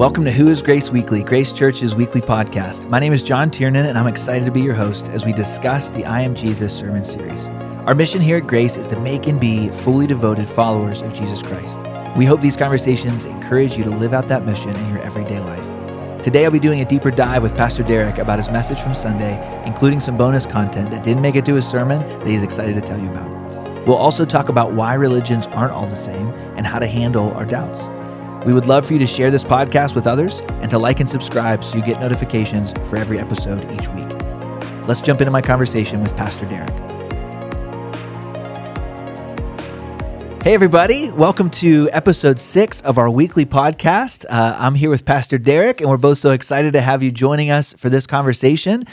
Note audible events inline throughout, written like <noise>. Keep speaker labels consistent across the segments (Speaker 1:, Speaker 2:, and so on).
Speaker 1: Welcome to Who is Grace Weekly, Grace Church's weekly podcast. My name is John Tiernan, and I'm excited to be your host as we discuss the I Am Jesus sermon series. Our mission here at Grace is to make and be fully devoted followers of Jesus Christ. We hope these conversations encourage you to live out that mission in your everyday life. Today, I'll be doing a deeper dive with Pastor Derek about his message from Sunday, including some bonus content that didn't make it to his sermon that he's excited to tell you about. We'll also talk about why religions aren't all the same and how to handle our doubts. We would love for you to share this podcast with others and to like and subscribe so you get notifications for every episode each week. Let's jump into my conversation with Pastor Derek. Hey, everybody. Welcome to episode six of our weekly podcast. Uh, I'm here with Pastor Derek, and we're both so excited to have you joining us for this conversation.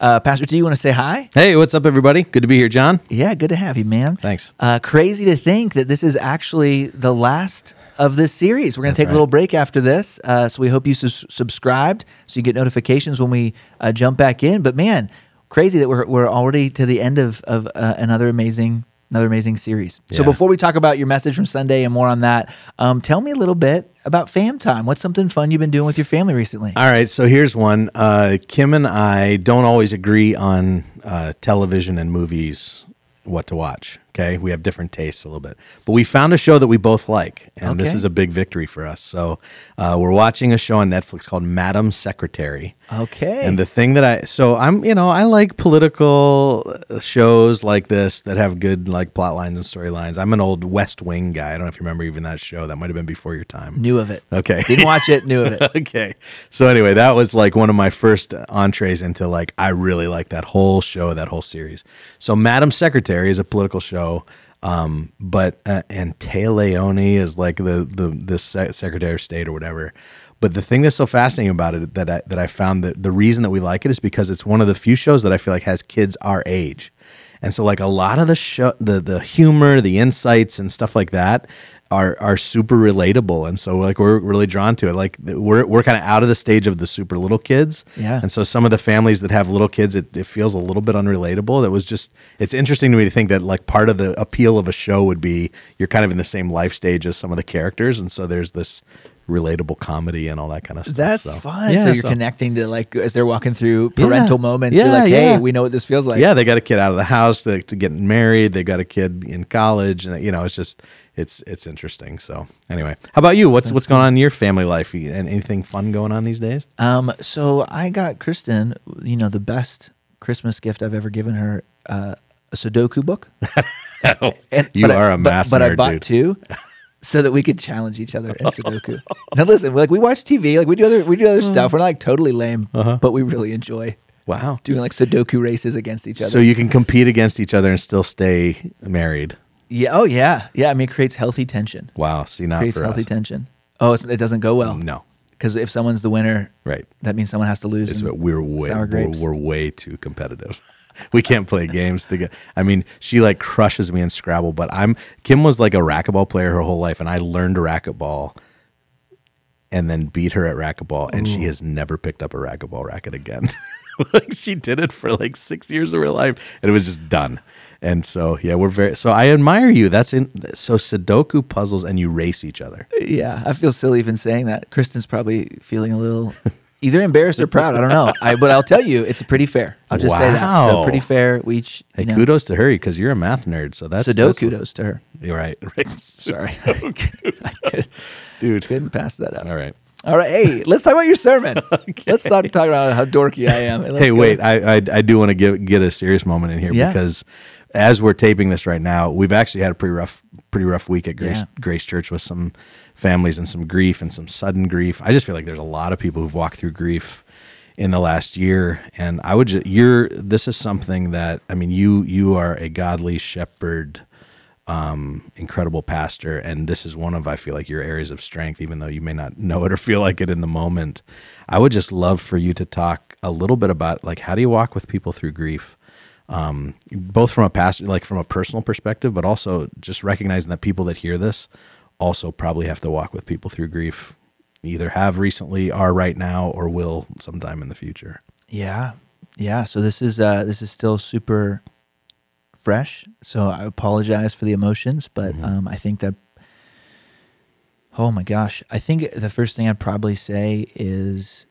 Speaker 1: Uh, Pastor, do you want to say hi?
Speaker 2: Hey, what's up, everybody? Good to be here, John.
Speaker 1: Yeah, good to have you, man.
Speaker 2: Thanks.
Speaker 1: Uh, crazy to think that this is actually the last of this series. We're going to take
Speaker 2: right.
Speaker 1: a little break after this. Uh, so we hope you sus- subscribed so you get notifications when we uh, jump back in. But man, crazy that we're, we're already to the end of, of uh, another amazing another amazing series. So before we talk about your message from Sunday and more on that, um, tell me a little bit about fam time. What's something fun you've been doing with your family recently?
Speaker 2: All right, so here's one. Uh, Kim and I don't always agree on uh, television and movies, what to watch. Okay, we have different tastes a little bit, but we found a show that we both like, and this is a big victory for us. So uh, we're watching a show on Netflix called Madam Secretary.
Speaker 1: Okay.
Speaker 2: And the thing that I so I'm you know I like political uh, shows like this that have good like plot lines and storylines. I'm an old West Wing guy. I don't know if you remember even that show. That might have been before your time.
Speaker 1: knew of it.
Speaker 2: Okay.
Speaker 1: Didn't watch it, knew of it. <laughs>
Speaker 2: okay. So anyway, that was like one of my first entrees into like I really like that whole show, that whole series. So Madam Secretary is a political show, um, but uh, and Leoni is like the the the Secretary of State or whatever. But the thing that's so fascinating about it that I, that I found that the reason that we like it is because it's one of the few shows that I feel like has kids our age. And so like a lot of the show the the humor, the insights and stuff like that are are super relatable and so like we're really drawn to it. Like we're we're kind of out of the stage of the super little kids.
Speaker 1: Yeah.
Speaker 2: And so some of the families that have little kids it, it feels a little bit unrelatable. That was just it's interesting to me to think that like part of the appeal of a show would be you're kind of in the same life stage as some of the characters and so there's this relatable comedy and all that kind of stuff.
Speaker 1: That's
Speaker 2: So,
Speaker 1: fun.
Speaker 2: yeah,
Speaker 1: so you're connecting to like as they're walking through
Speaker 2: Yeah.
Speaker 1: parental moments. you're
Speaker 2: Yeah,
Speaker 1: like, hey,
Speaker 2: yeah.
Speaker 1: we know what this feels like.
Speaker 2: yeah, they got a kid out of the house to, to getting married. They got a kid in college, and you know, it's just it's it's interesting. So anyway, how about you? What's what's going on in your family life? And anything fun going on these days?
Speaker 1: Um, so I got Kristen, you know, the best Christmas gift I've ever given her, uh, a Sudoku book. <laughs> And-
Speaker 2: You
Speaker 1: but I-
Speaker 2: are a
Speaker 1: but-
Speaker 2: math
Speaker 1: But, I bought
Speaker 2: dude.
Speaker 1: two, so that we could challenge each other in Sudoku. now listen, like we watch TV, like we do other we do other stuff. We're not like totally lame,
Speaker 2: Uh-huh.
Speaker 1: but we really enjoy
Speaker 2: Wow.
Speaker 1: doing like Sudoku races against each other.
Speaker 2: So you can compete against each other and still stay married.
Speaker 1: yeah, oh yeah, yeah. I mean, it creates healthy tension.
Speaker 2: Wow. See, not
Speaker 1: creates healthy
Speaker 2: us.
Speaker 1: tension. Oh, it's, it doesn't go well.
Speaker 2: No.
Speaker 1: because if someone's the winner,
Speaker 2: Right.
Speaker 1: that means someone has to lose.
Speaker 2: It's, we're way we're, we're way too competitive. <laughs> We can't play games together. I mean, she like crushes me in Scrabble, but I'm Kim was like a racquetball player her whole life, and I learned racquetball and then beat her at racquetball, and she has never picked up a racquetball racket again. <laughs> like she did it for like six years of her life, and it was just done. And so yeah, we're very so I admire you. That's in so Sudoku puzzles, and you race each other.
Speaker 1: Yeah, I feel silly even saying that. Kristen's probably feeling a little either embarrassed or proud. I don't know. I, but I'll tell you, it's pretty fair. I'll just say that. So pretty fair. We each,
Speaker 2: Hey,
Speaker 1: you know,
Speaker 2: kudos to her because you're a math nerd. So that's that's-
Speaker 1: kudos to her.
Speaker 2: You're right. right. <laughs>
Speaker 1: Sorry, <laughs> I could,
Speaker 2: dude.
Speaker 1: couldn't pass that up.
Speaker 2: All right.
Speaker 1: All right, hey, let's talk about your sermon. <laughs> Let's stop talking about how dorky I am. Let's
Speaker 2: hey,
Speaker 1: go.
Speaker 2: wait. I, I I do want to give get a serious moment in here
Speaker 1: Yeah.
Speaker 2: because as we're taping this right now, we've actually had a pretty rough pretty rough week at Grace
Speaker 1: Yeah.
Speaker 2: Grace Church with some families and some grief and some sudden grief. I just feel like there's a lot of people who've walked through grief in the last year and I would just you're this is something that I mean you you are a godly shepherd um, incredible pastor, and this is one of I feel like your areas of strength, even though you may not know it or feel like it in the moment. I would just love for you to talk a little bit about like how do you walk with people through grief, um, both from a pastor, like from a personal perspective, but also just recognizing that people that hear this also probably have to walk with people through grief, either have recently, are right now, or will sometime in the future.
Speaker 1: Yeah, yeah. So this is uh, this is still super fresh. So I apologize for the emotions, but
Speaker 2: Mm-hmm.
Speaker 1: um, I think that Oh my gosh. I think the first thing I'd probably say is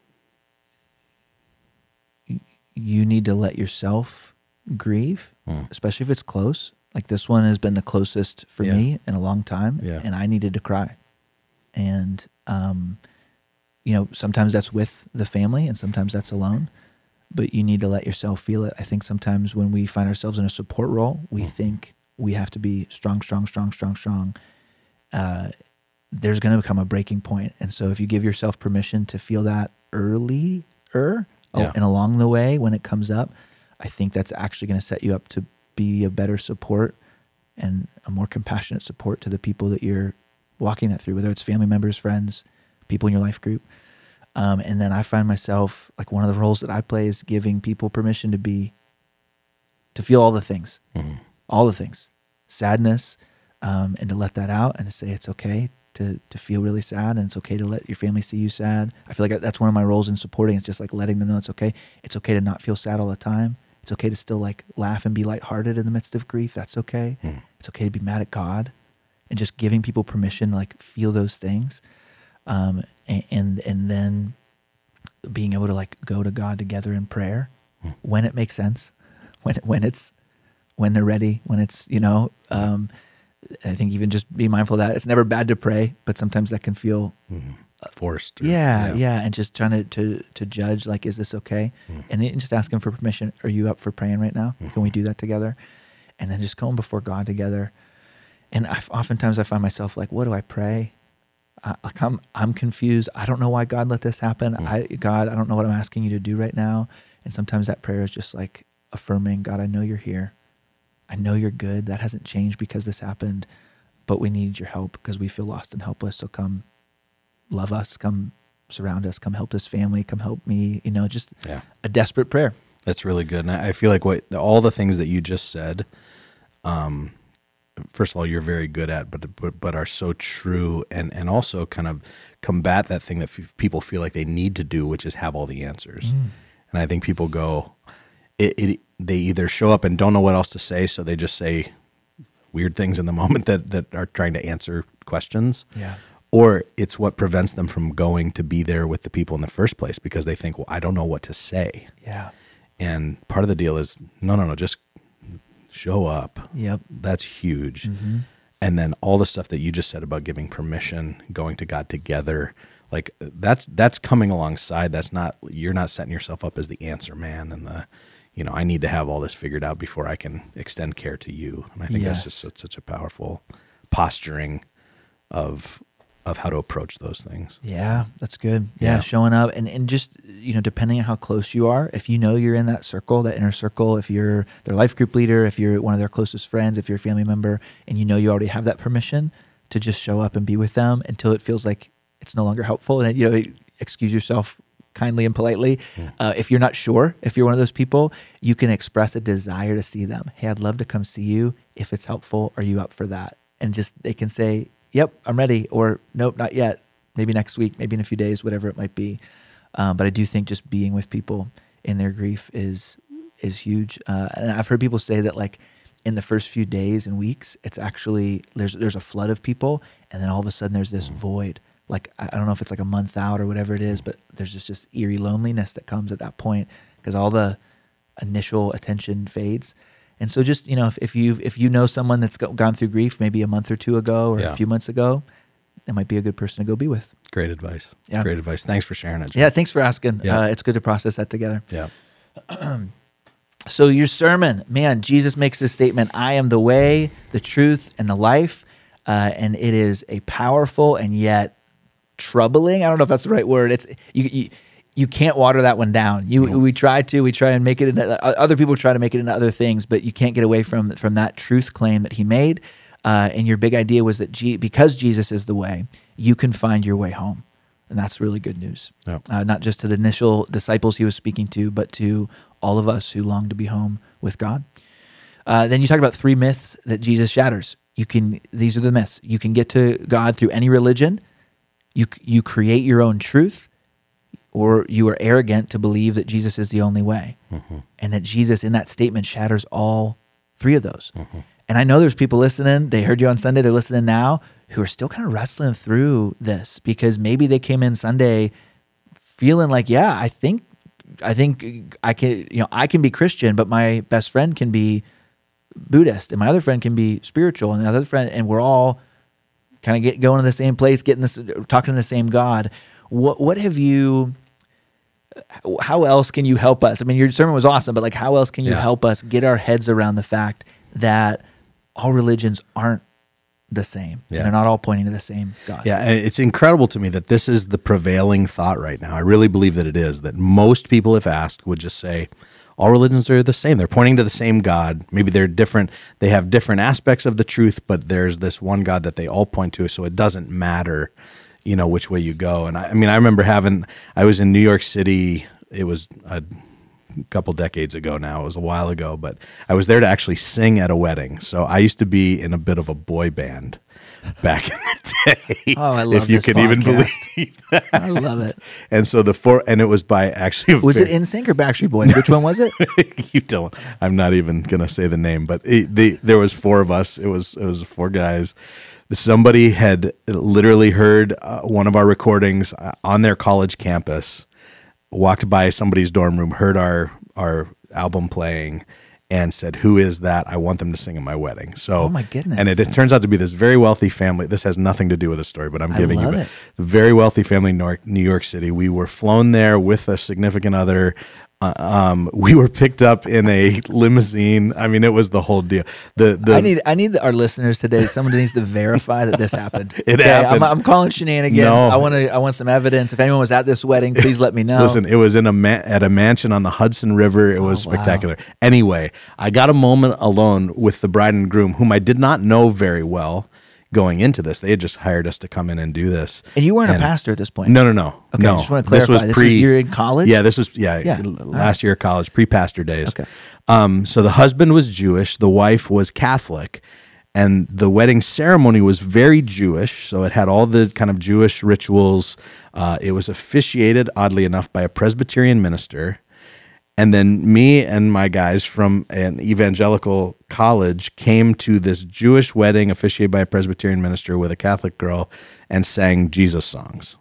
Speaker 1: you need to let yourself grieve,
Speaker 2: Mm.
Speaker 1: especially if it's close. Like this one has been the closest for
Speaker 2: Yeah.
Speaker 1: me in a long time,
Speaker 2: Yeah.
Speaker 1: and I needed to cry. And um, you know, sometimes that's with the family, and sometimes that's alone. But you need to let yourself feel it. I think sometimes when we find ourselves in a support role, we
Speaker 2: Mm. think
Speaker 1: we have to be strong, strong, strong, strong, strong. Uh, there's going to become a breaking point, and so if you give yourself permission to feel that earlier
Speaker 2: Yeah.
Speaker 1: and along the way when it comes up, I think that's actually going to set you up to be a better support and a more compassionate support to the people that you're walking that through, whether it's family members, friends, people in your life group. Um, and then I find myself like one of the roles that I play is giving people permission to be, to feel all the things,
Speaker 2: Mhm.
Speaker 1: all the things, sadness, um, and to let that out and to say it's okay to to feel really sad and it's okay to let your family see you sad. I feel like that's one of my roles in supporting. It's just like letting them know it's okay. It's okay to not feel sad all the time. It's okay to still like laugh and be lighthearted in the midst of grief. That's okay.
Speaker 2: Hmm.
Speaker 1: It's okay to be mad at God, and just giving people permission to like feel those things, um, and, and and then being able to like go to God together in prayer
Speaker 2: Hmm.
Speaker 1: when it makes sense, when when it's when they're ready, when it's you know. Um, I think even just be mindful of that it's never bad to pray, but sometimes that can feel
Speaker 2: Mhm. forced. or-
Speaker 1: yeah, yeah, and just trying to, to to judge like, is this okay?
Speaker 2: Mm.
Speaker 1: And then just asking for permission. Are you up for praying right now? Can we do that together? And then just going before God together. And I, oftentimes I find myself like, what do I pray? I, like I'm I'm confused. I don't know why God let this happen.
Speaker 2: Mm.
Speaker 1: I God, I don't know what I'm asking you to do right now. And sometimes that prayer is just like affirming, God, I know you're here. I know you're good. That hasn't changed because this happened, but we need your help because we feel lost and helpless. So come love us, come surround us, come help this family, come help me, you know, just
Speaker 2: Yeah.
Speaker 1: a desperate prayer.
Speaker 2: That's really good. And I I feel like what all the things that you just said, um, first of all, you're very good at, but but, but are so true, and and also kind of combat that thing that f- people feel like they need to do, which is have all the answers. Mm. And I think people go, it, it they either show up and don't know what else to say, so they just say weird things in the <laughs> moment that that are trying to answer questions.
Speaker 1: Yeah.
Speaker 2: Or it's what prevents them from going to be there with the people in the first place because they think, well, I don't know what to say.
Speaker 1: Yeah.
Speaker 2: And part of the deal is no, no, no, just show up.
Speaker 1: Yep.
Speaker 2: That's huge.
Speaker 1: Mm-hmm.
Speaker 2: And then all the stuff that you just said about giving permission, going to God together, like that's that's coming alongside. That's not you're not setting yourself up as the answer man and the you know, I need to have all this figured out before I can extend care to you. And I think that's just such, such a powerful posturing of of how to approach those things.
Speaker 1: Yeah, that's good. Yeah,
Speaker 2: Yeah.
Speaker 1: showing up and, and just, you know, depending on how close you are, if you know you're in that circle, that inner circle, if you're their life group leader, if you're one of their closest friends, if you're a family member, and you know you already have that permission to just show up and be with them until it feels like it's no longer helpful. And, you know, excuse yourself kindly and politely. Uh, if you're not sure, if you're one of those people, you can express a desire to see them. Hey, I'd love to come see you. If it's helpful, are you up for that? And just they can say, yep, I'm ready, or nope, not yet. Maybe next week, maybe in a few days, whatever it might be. Um, but I do think just being with people in their grief is is huge. Uh, and I've heard people say that like in the first few days and weeks, it's actually there's there's a flood of people, and then all of a sudden there's this void. Like I don't know if it's like a month out or whatever it is, but there's just this eerie loneliness that comes at that point because all the initial attention fades. And so just, you know, if, if you if you know someone that's go, gone through grief maybe a month or two ago or
Speaker 2: Yeah.
Speaker 1: a few months ago, it might be a good person to go be with.
Speaker 2: Great advice.
Speaker 1: Yeah.
Speaker 2: Great advice. Thanks for sharing it. John.
Speaker 1: Yeah, thanks for asking.
Speaker 2: Yeah.
Speaker 1: Uh, it's good to process that together.
Speaker 2: Yeah. <clears throat>
Speaker 1: So your sermon, man, Jesus makes this statement: "I am the way, the truth, and the life," uh, and it is a powerful and yet troubling. I don't know if that's the right word. It's you. you you can't water that one down. You we try to we try and make it into other people try to make it into other things, but you can't get away from from that truth claim that he made. Uh, and your big idea was that G, because Jesus is the way, you can find your way home, and that's really good news.
Speaker 2: Yeah.
Speaker 1: Uh, not just to the initial disciples he was speaking to, but to all of us who long to be home with God. Uh, then you talk about three myths that Jesus shatters. You can; these are the myths. You can get to God through any religion. You you create your own truth, or you are arrogant to believe that Jesus is the only way, and that Jesus in that statement shatters all three of those. And I know there's people listening. They heard you on Sunday. They're listening now who are still kind of wrestling through this because maybe they came in Sunday feeling like, yeah, I think I think I can, you know, I can be Christian, but my best friend can be Buddhist, and my other friend can be spiritual, and the other friend, and we're all kind of get going to the same place, getting this, talking to the same God. What what have you? How else can you help us? I mean, your sermon was awesome, but like, how else can you
Speaker 2: Yeah.
Speaker 1: help us get our heads around the fact that all religions aren't the same,
Speaker 2: Yeah.
Speaker 1: and they're not all pointing to the same God?
Speaker 2: Yeah, it's incredible to me that this is the prevailing thought right now. I really believe that it is that most people, if asked, would just say all religions are the same. They're pointing to the same God. Maybe they're different. They have different aspects of the truth, but there's this one God that they all point to. So it doesn't matter, you know, which way you go. And I, I mean, I remember having. I was in New York City. It was a couple decades ago now. It was a while ago, but I was there to actually sing at a wedding. So I used to be in a bit of a boy band back in the <laughs> day.
Speaker 1: Oh, I love
Speaker 2: if you can even
Speaker 1: podcast.
Speaker 2: believe that.
Speaker 1: I love it. <laughs>
Speaker 2: And so the four, and it was by actually.
Speaker 1: Was it In Sync or Backstreet Boys? Which one was it? <laughs>
Speaker 2: you don't. I'm not even gonna say the name, but it, the, there was four of us. It was it was four guys. Somebody had literally heard uh, one of our recordings uh, on their college campus. Walked by somebody's dorm room, heard our our album playing, and said, "Who is that? I want them to sing at my wedding." So,
Speaker 1: Oh, my goodness.
Speaker 2: And it, it turns out to be this very wealthy family. This has nothing to do with the story, but I'm giving you
Speaker 1: it.
Speaker 2: a very wealthy family in New York City. We were flown there with a significant other. Uh, um, we were picked up in a limousine. I mean, it was the whole deal. The the
Speaker 1: I need I need our listeners today. Someone needs to verify that this happened. <laughs>
Speaker 2: It
Speaker 1: Okay, I'm,
Speaker 2: happened.
Speaker 1: I'm calling shenanigans.
Speaker 2: No.
Speaker 1: I want to. I want some evidence. If anyone was at this wedding, please let me know.
Speaker 2: Listen, it was in a ma- at a mansion on the Hudson River. It was
Speaker 1: Oh, wow.
Speaker 2: spectacular. Anyway, I got a moment alone with the bride and groom, whom I did not know very well going into this. They had just hired us to come in and do this.
Speaker 1: and you weren't
Speaker 2: And-
Speaker 1: a pastor at this point.
Speaker 2: No, no, no.
Speaker 1: Okay,
Speaker 2: no.
Speaker 1: I just wanna clarify. This was- pre. you're in college?
Speaker 2: Yeah, this was yeah,
Speaker 1: Yeah.
Speaker 2: last year of college, pre-pastor days.
Speaker 1: Okay.
Speaker 2: Um, so the husband was Jewish, the wife was Catholic, and the wedding ceremony was very Jewish. So it had all the kind of Jewish rituals. Uh, it was officiated, oddly enough, by a Presbyterian minister. And then me and my guys from an evangelical college came to this Jewish wedding officiated by a Presbyterian minister with a Catholic girl and sang Jesus songs.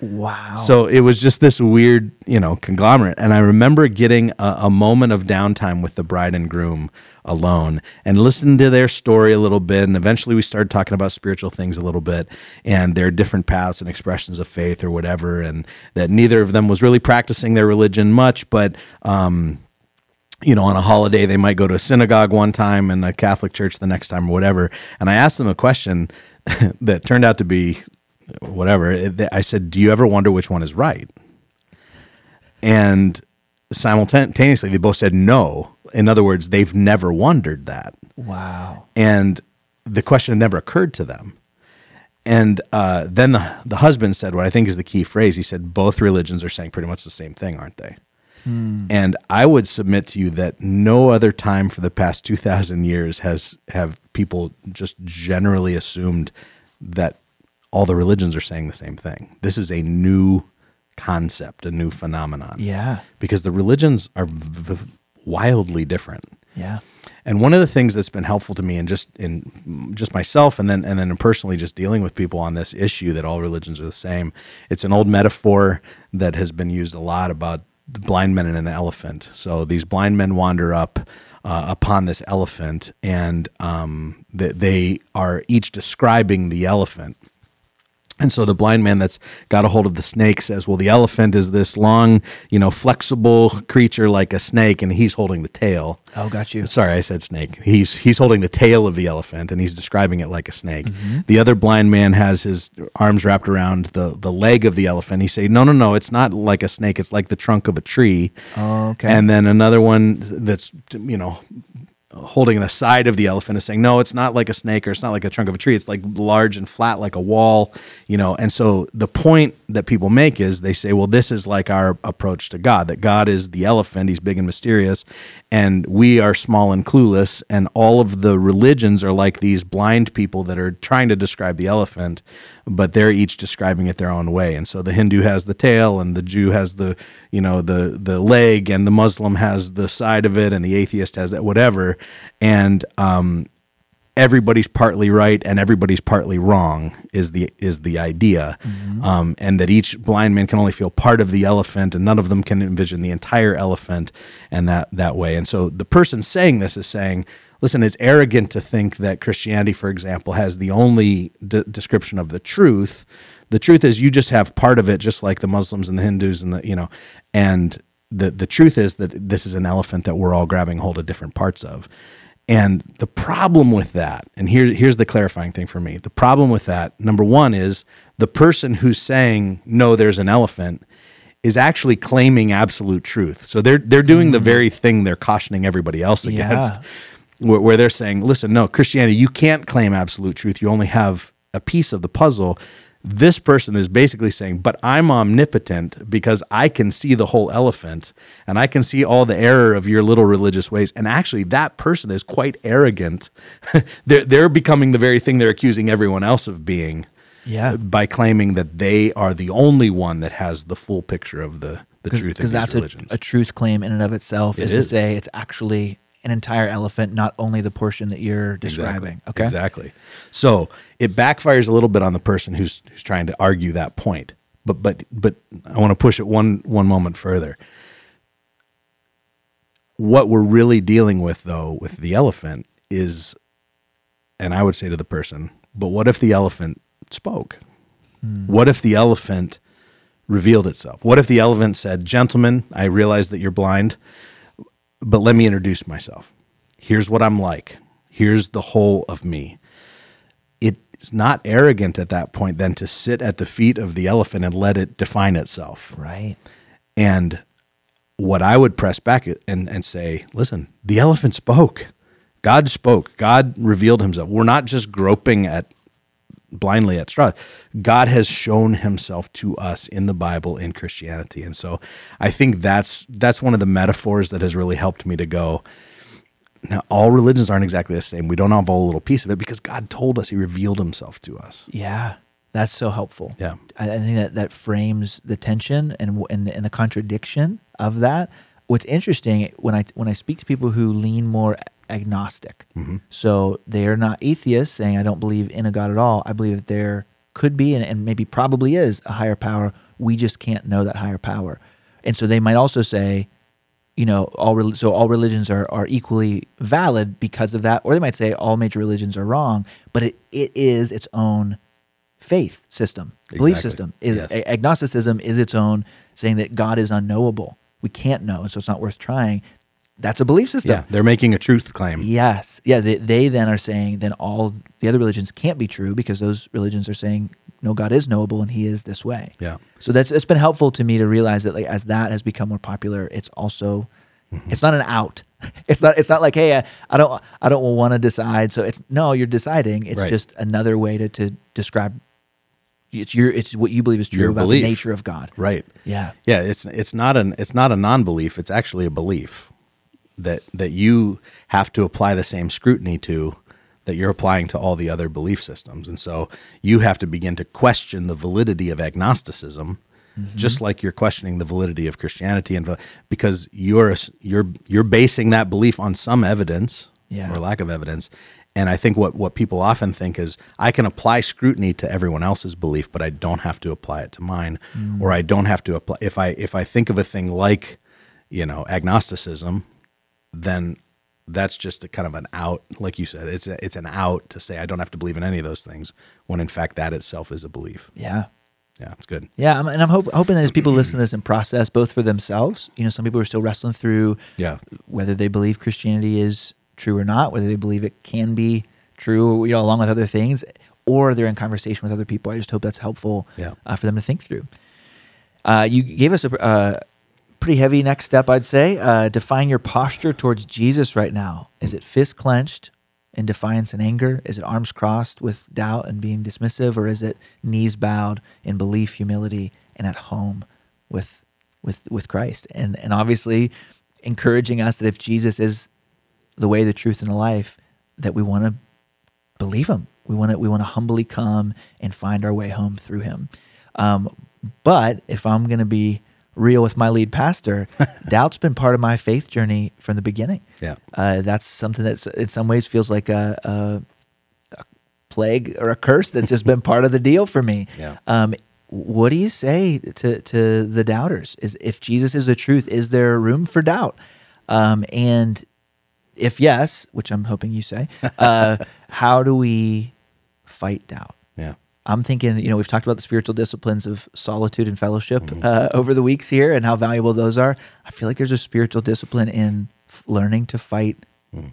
Speaker 1: Wow.
Speaker 2: So it was just this weird, you know, conglomerate. And I remember getting a, a moment of downtime with the bride and groom alone and listening to their story a little bit. And eventually we started talking about spiritual things a little bit and their different paths and expressions of faith or whatever. And that neither of them was really practicing their religion much, but, um, you know, on a holiday, they might go to a synagogue one time and a Catholic church the next time or whatever. And I asked them a question <laughs> that turned out to be whatever. I said, Do you ever wonder which one is right? And simultaneously, they both said no. In other words, they've never wondered that.
Speaker 1: wow.
Speaker 2: And the question had never occurred to them. And uh, then the, the husband said what I think is the key phrase. He said, Both religions are saying pretty much the same thing, aren't they? And I would submit to you that no other time for the past 2,000 years has have people just generally assumed that all the religions are saying the same thing. This is a new concept, a new phenomenon.
Speaker 1: Yeah.
Speaker 2: Because the religions are v- wildly different.
Speaker 1: Yeah.
Speaker 2: And one of the things that's been helpful to me, and just in just myself, and then and then personally, just dealing with people on this issue that all religions are the same. It's an old metaphor that has been used a lot about blind men and an elephant. So these blind men wander up uh, upon this elephant, and um, th- they are each describing the elephant. And so the blind man that's got a hold of the snake says, Well, the elephant is this long, you know, flexible creature like a snake, and he's holding the tail.
Speaker 1: Oh, got you.
Speaker 2: Sorry, I said snake. He's he's holding the tail of the elephant and he's describing it like a snake.
Speaker 1: Mm-hmm.
Speaker 2: The other blind man has his arms wrapped around the the leg of the elephant. He say, "No, no, no, it's not like a snake. It's like the trunk of a tree."
Speaker 1: Oh, okay.
Speaker 2: And then another one that's you know holding the side of the elephant and saying, no, it's not like a snake or it's not like a trunk of a tree. It's like large and flat like a wall, you know. And so the point that people make is they say, well, this is like our approach to God, that God is the elephant, he's big and mysterious, and we are small and clueless. And all of the religions are like these blind people that are trying to describe the elephant, but they're each describing it their own way. And so the Hindu has the tail and the Jew has the, you know, the the leg and the Muslim has the side of it and the atheist has that whatever. And um everybody's partly right and everybody's partly wrong is the is the idea, um, and that each blind man can only feel part of the elephant, and none of them can envision the entire elephant, and that that way. And so the person saying this is saying, listen, it's arrogant to think that Christianity, for example, has the only de- description of the truth. The truth is, you just have part of it, just like the Muslims and the Hindus, and the you know, and the the truth is that this is an elephant that we're all grabbing hold of different parts of. And the problem with that, and here, here's the clarifying thing for me the problem with that, number one, is the person who's saying, no, there's an elephant, is actually claiming absolute truth. So they're, they're doing the mm. very thing they're cautioning everybody else
Speaker 1: Yeah.
Speaker 2: against, where, where they're saying, listen, no, Christianity, you can't claim absolute truth. You only have a piece of the puzzle. This person is basically saying, but I'm omnipotent because I can see the whole elephant and I can see all the error of your little religious ways. And actually, that person is quite arrogant. <laughs> they're, they're becoming the very thing they're accusing everyone else of being
Speaker 1: Yeah.
Speaker 2: by claiming that they are the only one that has the full picture of the, the truth of
Speaker 1: Because
Speaker 2: these
Speaker 1: that's a,
Speaker 2: religions.
Speaker 1: a truth claim in and of itself
Speaker 2: It
Speaker 1: is,
Speaker 2: is.
Speaker 1: to say it's actually an entire elephant, not only the portion that you're describing. Okay.
Speaker 2: Exactly. So it backfires a little bit on the person who's who's trying to argue that point. But but but I want to push it one one moment further. What we're really dealing with though with the elephant is and I would say to the person, but what if the elephant spoke? Hmm. What if the elephant revealed itself? What if the elephant said, "Gentlemen, I realize that you're blind but let me introduce myself. Here's what I'm like. Here's the whole of me. It's not arrogant at that point then to sit at the feet of the elephant and let it define itself.
Speaker 1: Right.
Speaker 2: And what I would press back and, and say, listen, the elephant spoke. God spoke. God revealed himself. We're not just groping at blindly at straws. God has shown himself to us in the Bible in Christianity. And so I think that's that's one of the metaphors that has really helped me to go. Now all religions aren't exactly the same. We don't have all a little piece of it because God told us he revealed himself to us.
Speaker 1: Yeah. That's so helpful.
Speaker 2: Yeah.
Speaker 1: I, I think that that frames the tension and and the, and the contradiction of that. What's interesting when I when I speak to people who lean more agnostic, mm-hmm. so they are not atheists saying I don't believe in a God at all. I believe that there could be and, and maybe probably is a higher power. We just can't know that higher power, and so they might also say, you know, all so all religions are are equally valid because of that, or they might say all major religions are wrong, but it, it is its own faith system, belief system.
Speaker 2: Yes.
Speaker 1: agnosticism is its own saying that God is unknowable. We can't know, and so it's not worth trying. That's a belief system.
Speaker 2: Yeah, they're making a truth claim.
Speaker 1: Yes. Yeah. They, they then are saying then all the other religions can't be true because those religions are saying no, God is knowable and He is this way.
Speaker 2: Yeah.
Speaker 1: So that's it's been helpful to me to realize that like as that has become more popular, it's also mm-hmm. it's not an out. <laughs> It's not it's not like hey I, I don't I don't want to decide. So it's no you're deciding. It's
Speaker 2: Right.
Speaker 1: just another way to to describe. It's your it's what you believe is true
Speaker 2: Your
Speaker 1: about
Speaker 2: belief.
Speaker 1: the nature of God.
Speaker 2: Right.
Speaker 1: Yeah.
Speaker 2: Yeah, it's it's not an it's not a non-belief, it's actually a belief that that you have to apply the same scrutiny to that you're applying to all the other belief systems. And so you have to begin to question the validity of agnosticism mm-hmm. just like you're questioning the validity of Christianity and because you're you're you're basing that belief on some evidence
Speaker 1: Yeah.
Speaker 2: or lack of evidence. And I think what, what people often think is I can apply scrutiny to everyone else's belief, but I don't have to apply it to mine, mm. or I don't have to apply if I if I think of a thing like, you know, agnosticism, then that's just a kind of an out, like you said, it's a, it's an out to say I don't have to believe in any of those things, when in fact that itself is a belief.
Speaker 1: Yeah.
Speaker 2: Yeah, it's good.
Speaker 1: Yeah, I'm- and I'm hope, hoping that as people listen to this and process both for themselves, you know, some people are still wrestling through
Speaker 2: Yeah,
Speaker 1: whether they believe Christianity is true or not, whether they believe it can be true, you know, along with other things, or they're in conversation with other people. I just hope that's helpful
Speaker 2: Yeah.
Speaker 1: uh, for them to think through. Uh, you gave us a uh, pretty heavy next step, I'd say. Uh, define your posture towards Jesus right now. Is it fist clenched in defiance and anger? Is it arms crossed with doubt and being dismissive, or is it knees bowed in belief, humility, and at home with with with Christ? And and obviously encouraging us that if Jesus is the way, the truth, and the life, that we want to believe him. We want to we want to humbly come and find our way home through him. Um, but if I'm going to be real with my lead pastor, <laughs> doubt's been part of my faith journey from the beginning.
Speaker 2: Yeah.
Speaker 1: uh, that's something that's in some ways feels like a, a plague or a curse that's just been part of the deal for me. <laughs>
Speaker 2: Yeah.
Speaker 1: Um, what do you say to to the doubters? Is if Jesus is the truth, is there room for doubt? Um, and if yes, which I'm hoping you say, <laughs> uh, how do we fight doubt? I'm thinking, you know, we've talked about the spiritual disciplines of solitude and fellowship uh, over the weeks here and how valuable those are. I feel like there's a spiritual discipline in f- learning to fight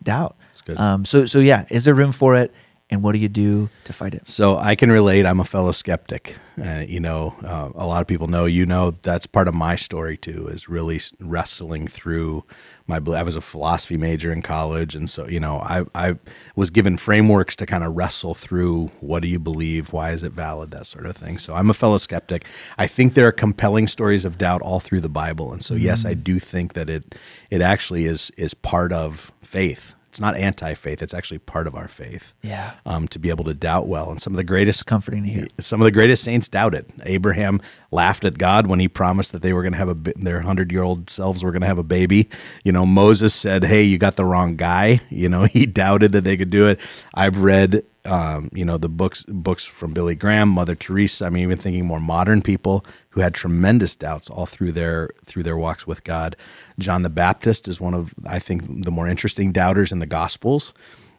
Speaker 1: doubt.
Speaker 2: That's good.
Speaker 1: Um, so, so yeah, is there room for it? And what do you do to fight it?
Speaker 2: So I can relate. I'm a fellow skeptic. Uh, you know, uh, a lot of people know. You know, that's part of my story too. Is really wrestling through my. I was a philosophy major in college, and so you know, I I was given frameworks to kind of wrestle through. What do you believe? Why is it valid? That sort of thing. So I'm a fellow skeptic. I think there are compelling stories of doubt all through the Bible, and so yes, I do think that it it actually is is part of faith. It's not anti-faith. It's actually part of our faith
Speaker 1: Yeah.
Speaker 2: um, to be able to doubt well. And some of the greatest
Speaker 1: comforting to hear.
Speaker 2: Some of the greatest saints doubted. Abraham laughed at God when he promised that they were going to have a their hundred year old selves were going to have a baby. You know, Moses said, "Hey, you got the wrong guy." You know, <laughs> he doubted that they could do it. I've read. Um, you know the books books from Billy Graham, Mother Teresa. I mean, even thinking more modern people who had tremendous doubts all through their through their walks with God. John the Baptist is one of I think the more interesting doubters in the Gospels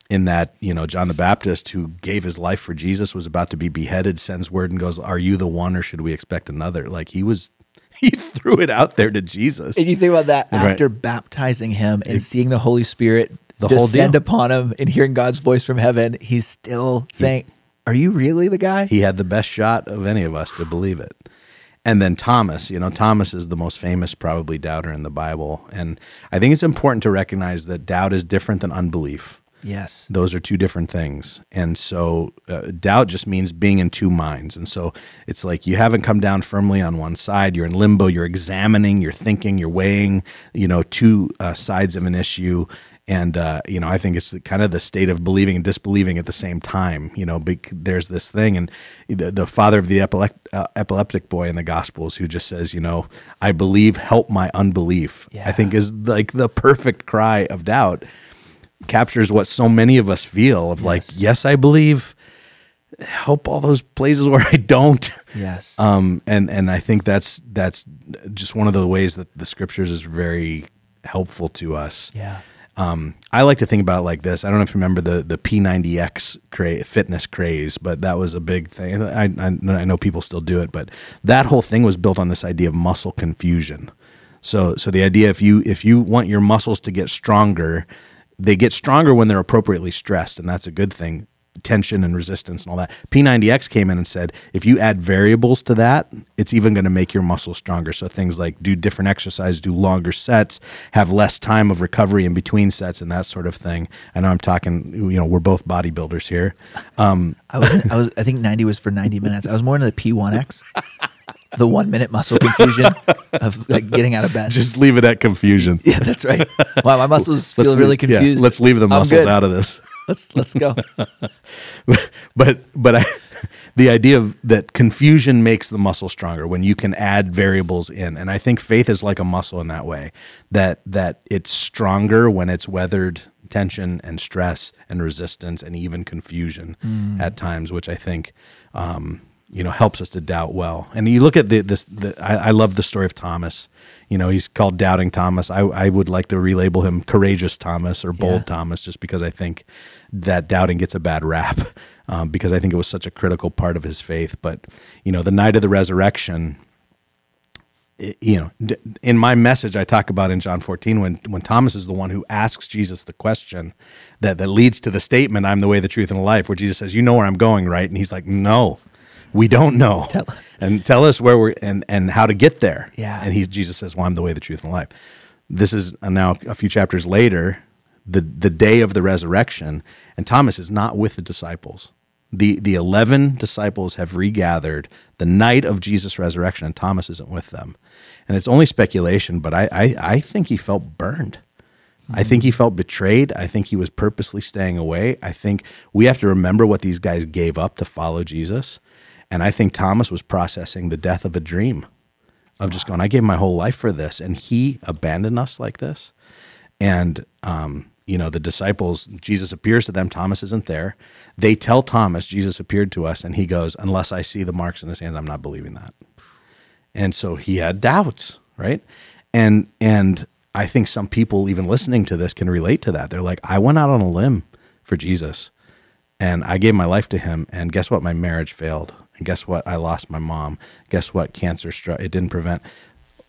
Speaker 2: in that you know John the Baptist who gave his life for Jesus was about to be beheaded sends word and goes are you the one or should we expect another like he was <laughs> he threw it out there to Jesus
Speaker 1: And you think about that
Speaker 2: Right.
Speaker 1: after baptizing him and seeing the Holy Spirit
Speaker 2: The whole
Speaker 1: descend upon him and hearing God's voice from heaven, he's still saying, Are you really the guy?
Speaker 2: he had the best shot of any of us to believe it. And then Thomas you know Thomas is the most famous probably doubter in the Bible. And I think it's important to recognize that doubt is different than unbelief.
Speaker 1: Yes.
Speaker 2: those are two different things. And so uh, doubt just means being in two minds. And so it's like you haven't come down firmly on one side. You're in limbo. You're examining. You're thinking. You're weighing you know two uh, sides of an issue and uh, you know i think it's kind of the state of believing and disbelieving at the same time you know there's this thing and the, the father of the uh, epileptic boy in the gospels who just says you know i believe help my unbelief
Speaker 1: Yeah.
Speaker 2: i think is like the perfect cry of doubt captures what so many of us feel of like, yes, I believe. Help all those places <laughs> where I don't.
Speaker 1: Yes.
Speaker 2: Um, and and I think that's that's just one of the ways that the scriptures is very helpful to us.
Speaker 1: yeah.
Speaker 2: Um, I like to think about it like this. I don't know if you remember the the P90X cra- fitness craze, but that was a big thing. I, I I know people still do it, but that whole thing was built on this idea of muscle confusion. So so the idea if you if you want your muscles to get stronger, they get stronger when they're appropriately stressed, and that's a good thing. Tension and resistance and all that. P90X came in and said if you add variables to that, it's even going to make your muscles stronger. So things like do different exercise, do longer sets, have less time of recovery in between sets, and that sort of thing. I know I'm talking. You know, we're both bodybuilders here.
Speaker 1: Um, <laughs> I was, I was, I think 90 was for 90 minutes. I was more into the P1X, <laughs> the one minute muscle confusion of like getting out of bed.
Speaker 2: Just leave it at confusion.
Speaker 1: yeah, that's right. Wow, my <laughs> muscles feel
Speaker 2: Let's
Speaker 1: really
Speaker 2: leave- yeah,
Speaker 1: confused.
Speaker 2: let's leave the muscles out of this.
Speaker 1: Let's let's go. <laughs>
Speaker 2: but but I, the idea of that confusion makes the muscle stronger when you can add variables in and i think faith is like a muscle in that way that that it's stronger when it's weathered tension and stress and resistance and even confusion at times which i think um, you know helps us to doubt well and you look at the this the, I, I love the story of thomas you know he's called doubting thomas i, I would like to relabel him courageous thomas or bold
Speaker 1: Yeah.
Speaker 2: Thomas, just because I think that doubting gets a bad rap, <laughs> um, because I think it was such a critical part of his faith. But you know, the night of the resurrection, you know, d- in my message, I talk about in John 14 when when Thomas is the one who asks Jesus the question that that leads to the statement, "I'm the way, the truth, and the life," where Jesus says, "You know where I'm going, right?" And he's like, "No." We don't know. <laughs>
Speaker 1: Tell us.
Speaker 2: and tell us where we're and and how to get there.
Speaker 1: Yeah.
Speaker 2: And he's Jesus says, "Well, I'm the way, the truth, and the life." This is uh, now a few chapters later, the the day of the resurrection, and Thomas is not with the disciples. the The eleven disciples have regathered the night of Jesus' resurrection, and Thomas isn't with them. And it's only speculation, but I I, I think he felt burned. I think he felt betrayed. I think he was purposely staying away. I think we have to remember what these guys gave up to follow Jesus. And I think Thomas was processing the death of a dream of just going, I gave my whole life for this, and he abandoned us like this. And um, you know, the disciples, Jesus appears to them, Thomas isn't there. They tell Thomas, Jesus appeared to us, and he goes, Unless I see the marks in his hands, I'm not believing that. And so he had doubts, right? And and I think some people even listening to this can relate to that. They're like, I went out on a limb for Jesus and I gave my life to him, and guess what? My marriage failed. And guess what? I lost my mom. Guess what? Cancer struck. It didn't prevent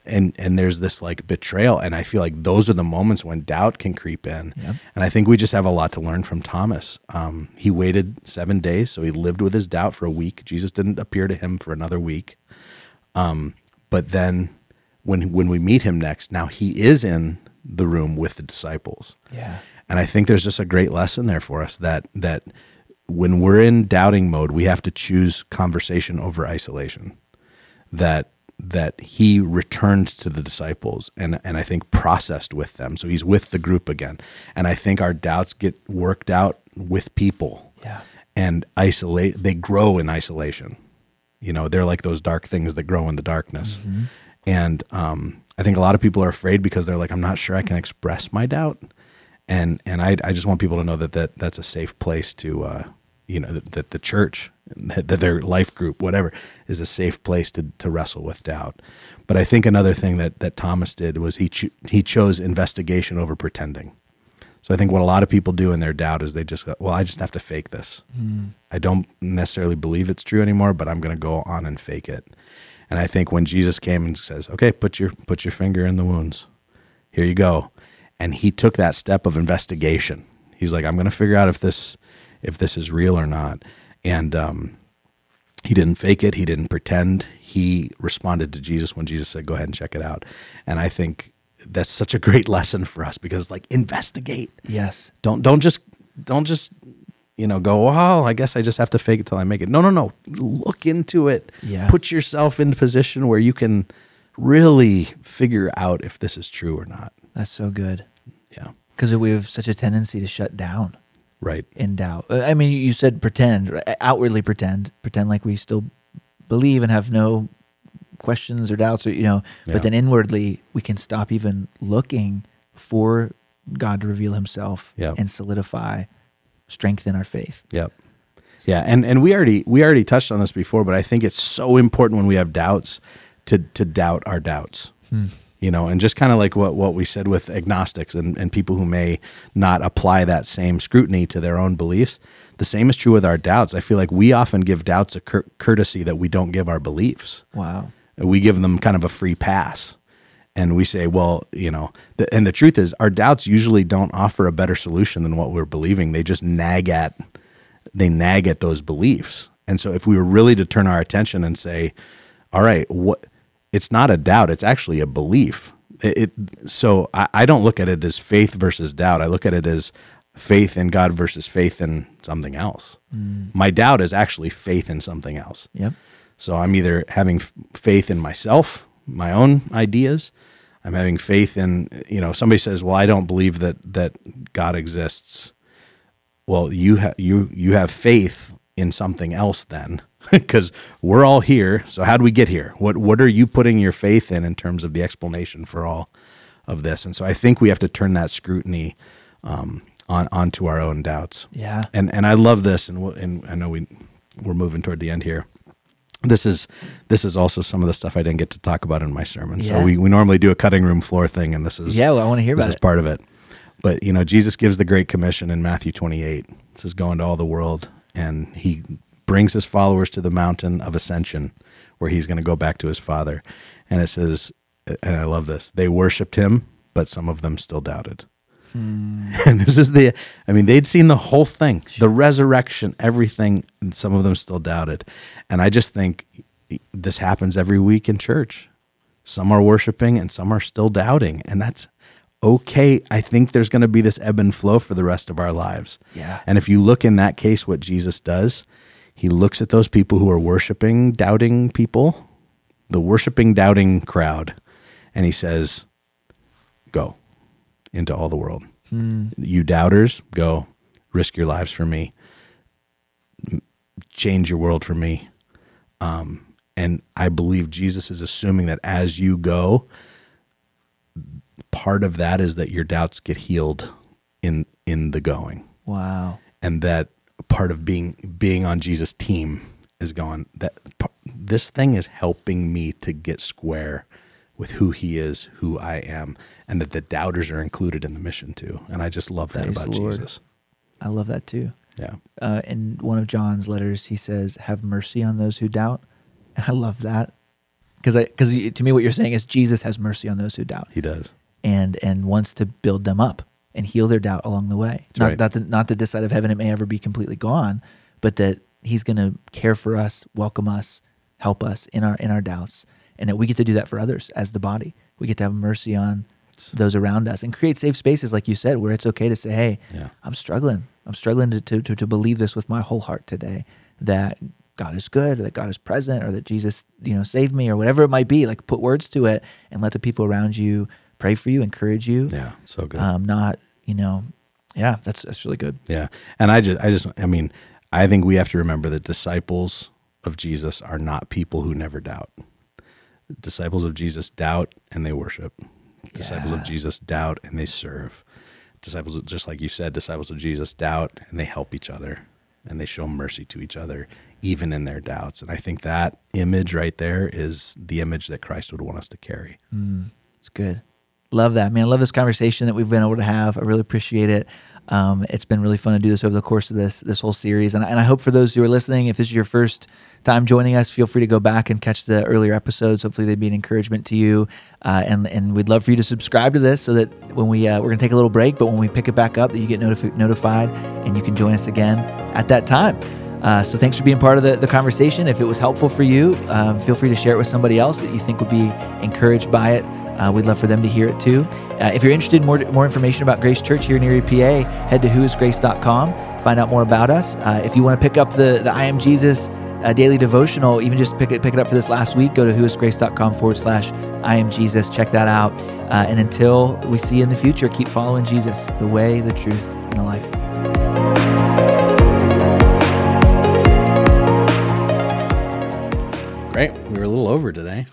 Speaker 2: and and there's this like betrayal and i feel like those are the moments when doubt can creep in
Speaker 1: Yep.
Speaker 2: and i think we just have a lot to learn from thomas um, he waited seven days so he lived with his doubt for a week jesus didn't appear to him for another week um, but then when when we meet him next now he is in the room with the disciples
Speaker 1: Yeah.
Speaker 2: and I think there's just a great lesson there for us that that when we're in doubting mode, we have to choose conversation over isolation. That that he returned to the disciples and and I think processed with them. So he's with the group again. And I think our doubts get worked out with people
Speaker 1: Yeah.
Speaker 2: and isolate they grow in isolation you know they're like those dark things that grow in the darkness and um, i think a lot of people are afraid because they're like i'm not sure i can express my doubt and and i, I just want people to know that, that that's a safe place to uh, you know that, that the church that, that their life group whatever is a safe place to, to wrestle with doubt but i think another thing that, that thomas did was he cho- he chose investigation over pretending so I think what a lot of people do in their doubt is they just go, well, I just have to fake this. Hmm. I don't necessarily believe it's true anymore, but I'm going to go on and fake it. And I think when Jesus came and says, "Okay, put your put your finger in the wounds. Here you go." And he took that step of investigation. He's like, "I'm going to figure out if this if this is real or not." And um he didn't fake it. He didn't pretend. He responded to Jesus when Jesus said, "Go ahead and check it out." And I think that's such a great <laughs> lesson for us because like investigate.
Speaker 1: Yes.
Speaker 2: Don't don't just don't just you know go, "Well, I guess I just have to fake it till I make it." No, no, no. Look into it.
Speaker 1: Yeah.
Speaker 2: Put yourself in a position where you can really figure out if this is true or not.
Speaker 1: That's so good.
Speaker 2: Yeah.
Speaker 1: Because we have such a tendency to shut down
Speaker 2: Right.
Speaker 1: in doubt. Uh, I mean, you said pretend, outwardly pretend, pretend like we still believe and have no questions or doubts, or you know.
Speaker 2: Yeah.
Speaker 1: But then inwardly, we can stop even looking for God to reveal Himself
Speaker 2: Yeah.
Speaker 1: and solidify, strengthen our faith.
Speaker 2: Yep. Yeah, and and we already we already touched on this before, but I think it's so important when we have doubts to to doubt our doubts. You know, and just kind of like what what we said with agnostics and, and people who may not apply that same scrutiny to their own beliefs. The same is true with our doubts. I feel like we often give doubts a cour- courtesy that we don't give our beliefs
Speaker 1: Wow.
Speaker 2: we give them kind of a free pass and we say well you know the, and the truth is our doubts usually don't offer a better solution than what we're believing they just nag at they nag at those beliefs and so if we were really to turn our attention and say all right what it's not a doubt it's actually a belief it, it so I, I don't look at it as faith versus doubt i look at it as faith in god versus faith in something else mm. my doubt is actually faith in something else
Speaker 1: Yep.
Speaker 2: so I'm either having f- faith in myself, my own ideas. I'm having faith in, you know, somebody says, "Well, I don't believe that that God exists." Well, you have you you have faith in something else then, <laughs> because we're all here. So how do we get here? What what are you putting your faith in in terms of the explanation for all of this? And so I think we have to turn that scrutiny um, on onto our own doubts
Speaker 1: Yeah.
Speaker 2: and and I love this, and we'll, and I know we we're moving toward the end here. This is this is also some of the stuff I didn't get to talk about in my sermon.
Speaker 1: Yeah.
Speaker 2: So we, we normally do a cutting room floor thing, and this is
Speaker 1: Yeah. Well, I want to hear
Speaker 2: this
Speaker 1: about
Speaker 2: is
Speaker 1: it.
Speaker 2: part of it. But you know, Jesus gives the Great Commission in Matthew 28. It says, "Go into all the world," and he brings his followers to the mountain of ascension, where he's going to go back to his Father. And it says, and I love this: they worshipped him, but some of them still doubted. Hmm. <laughs> And this is the, I mean, they'd seen the whole thing, the resurrection, everything, and some of them still doubted. And I just think this happens every week in church. Some are worshiping and some are still doubting. And that's okay. I think there's going to be this ebb and flow for the rest of our lives.
Speaker 1: Yeah.
Speaker 2: And if you look in that case, what Jesus does, he looks at those people who are worshiping, doubting people, the worshiping, doubting crowd, and he says, Go into all the world. You doubters, go risk your lives for me, change your world for me. Um, and I believe Jesus is assuming that as you go, part of that is that your doubts get healed in in the going
Speaker 1: Wow.
Speaker 2: and that part of being being on Jesus team is going that this thing is helping me to get square with who he is, who I am, and that the doubters are included in the mission too. And I just love that
Speaker 1: Praise
Speaker 2: about. Jesus.
Speaker 1: I love that too.
Speaker 2: Yeah.
Speaker 1: Uh, in one of John's letters, he says, "Have mercy on those who doubt." <laughs> And I love that because because to me, what you're saying is Jesus has mercy on those who doubt,
Speaker 2: He does.
Speaker 1: and and wants to build them up and heal their doubt along the way. not
Speaker 2: right.
Speaker 1: not that not that this side of heaven it may ever be completely gone, but that He's going to care for us, welcome us, help us in our in our doubts, and that we get to do that for others as the body. We get to have mercy on those around us and create safe spaces, like you said, where it's okay to say, "Hey,
Speaker 2: Yeah.
Speaker 1: I'm struggling. I'm struggling to, to, to, to believe this with my whole heart today that God is good, or that God is present, or that Jesus, you know, saved me, or whatever it might be. Like put words to it and let the people around you pray for you, encourage you.
Speaker 2: Yeah. So good.
Speaker 1: Um, not, you know, yeah, that's that's really good.
Speaker 2: Yeah. And I just, I just, I mean, I think we have to remember that disciples of Jesus are not people who never doubt. Disciples of Jesus doubt and they worship. Disciples
Speaker 1: Yeah.
Speaker 2: of Jesus doubt and they serve. Disciples, just like you said, disciples of Jesus doubt and they help each other and they show mercy to each other, even in their doubts. And I think that image right there is the image that Christ would want us to carry.
Speaker 1: Mm, it's good. Love that, man. I love this conversation that we've been able to have. I really appreciate it. Um, it's been really fun to do this over the course of this this whole series, and, I- and I hope for those who are listening, if this is your first time joining us, feel free to go back and catch the earlier episodes. Hopefully, they'd be an encouragement to you, uh, and and we'd love for you to subscribe to this so that when we uh, we're gonna take a little break, but when we pick it back up, that you get notifi- notified and you can join us again at that time. Uh, so thanks for being part of the, the conversation. If it was helpful for you, um, feel free to share it with somebody else that you think would be encouraged by it. Uh, we'd love for them to hear it too. Uh, if you're interested in more, more information about Grace Church here in Erie, PA, head to whoisgrace.com. Find out more about us. Uh, if you want to pick up the, the I Am Jesus uh, daily devotional, even just pick it, pick it up for this last week, go to whoisgrace.com forward slash I Am Jesus. Check that out. Uh, and until we see you in the future, keep following Jesus, the way, the truth, and the life.
Speaker 2: Great. We were a little over today.